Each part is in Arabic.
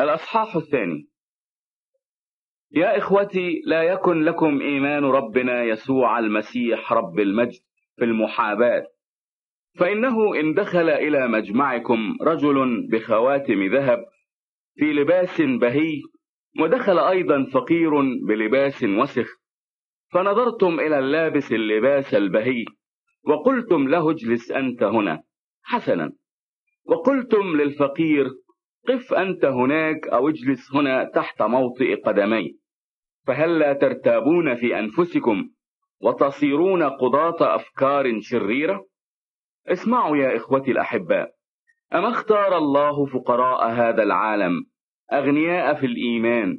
الأصحاح الثاني. يا إخوتي لا يكن لكم إيمان ربنا يسوع المسيح رب المجد في المحاباة. فإنه إن دخل إلى مجمعكم رجل بخواتم ذهب في لباس بهي ودخل أيضا فقير بلباس وسخ. فنظرتم إلى اللابس اللباس البهي وقلتم له اجلس أنت هنا حسنا. وقلتم للفقير قف أنت هناك أو اجلس هنا تحت موطئ قدمي فهل لا ترتابون في أنفسكم وتصيرون قضاة أفكار شريرة؟ اسمعوا يا إخوتي الأحباء أما اختار الله فقراء هذا العالم أغنياء في الإيمان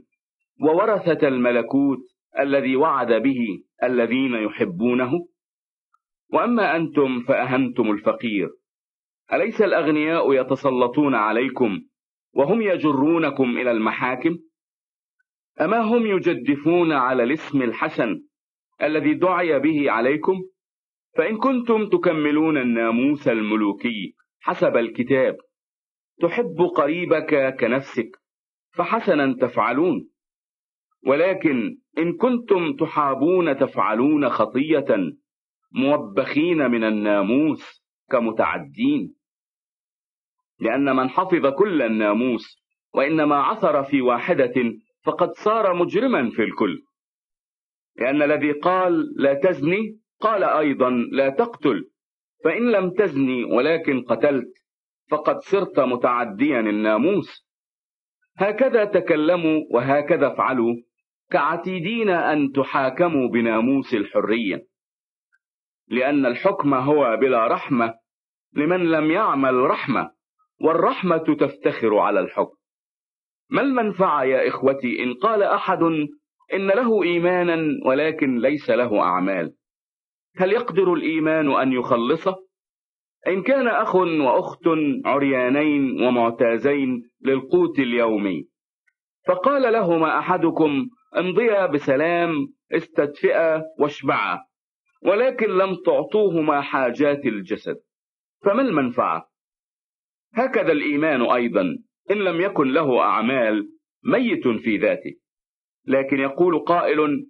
وورثة الملكوت الذي وعد به الذين يحبونه؟ وأما أنتم فأهنتم الفقير أليس الأغنياء يتسلطون عليكم وهم يجرونكم إلى المحاكم؟ أما هم يجدفون على الاسم الحسن الذي دعي به عليكم؟ فإن كنتم تكملون الناموس الملوكي حسب الكتاب تحب قريبك كنفسك فحسنا تفعلون. ولكن إن كنتم تحابون تفعلون خطية موبخين من الناموس كمتعدين. لأن من حفظ كل الناموس وإنما عثر في واحدة فقد صار مجرما في الكل. لأن الذي قال لا تزني قال أيضا لا تقتل. فإن لم تزني ولكن قتلت فقد صرت متعديا الناموس. هكذا تكلموا وهكذا افعلوا كعتيدين أن تحاكموا بناموس الحرية. لأن الحكم هو بلا رحمة لمن لم يعمل رحمة. والرحمة تفتخر على الحكم ما المنفعة يا إخوتي إن قال أحد إن له إيمانا ولكن ليس له أعمال هل يقدر الإيمان أن يخلصه؟ إن كان أخ وأخت عريانين ومعتازين للقوت اليومي فقال لهما أحدكم امضيا بسلام استدفئا واشبعا ولكن لم تعطوهما حاجات الجسد فما المنفعة؟ هكذا الإيمان أيضا إن لم يكن له أعمال ميت في ذاته. لكن يقول قائل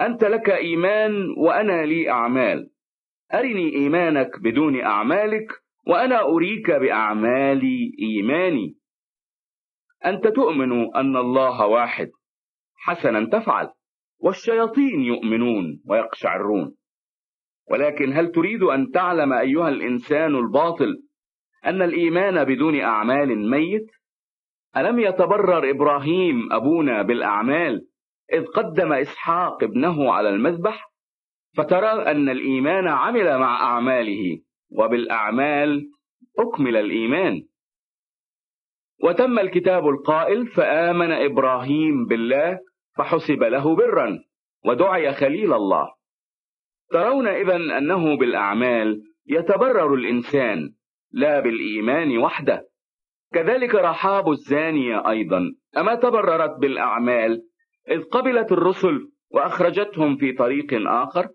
أنت لك إيمان وأنا لي أعمال. أرني إيمانك بدون أعمالك وأنا أريك بأعمالي إيماني. أنت تؤمن أن الله واحد. حسنا تفعل. والشياطين يؤمنون ويقشعرون. ولكن هل تريد أن تعلم أيها الإنسان الباطل أن الإيمان بدون أعمال ميت؟ ألم يتبرر إبراهيم أبونا بالأعمال إذ قدم إسحاق ابنه على المذبح؟ فترى أن الإيمان عمل مع أعماله وبالأعمال أكمل الإيمان وتم الكتاب القائل فآمن إبراهيم بالله فحسب له برا ودعي خليل الله ترون إذا أنه بالأعمال يتبرر الإنسان لا بالإيمان وحده. كذلك رحاب الزانية أيضا. أما تبررت بالأعمال إذ قبلت الرسل وأخرجتهم في طريق آخر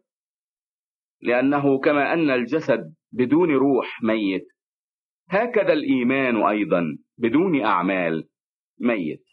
لأنه كما أن الجسد بدون روح ميت. هكذا الإيمان أيضا بدون أعمال ميت.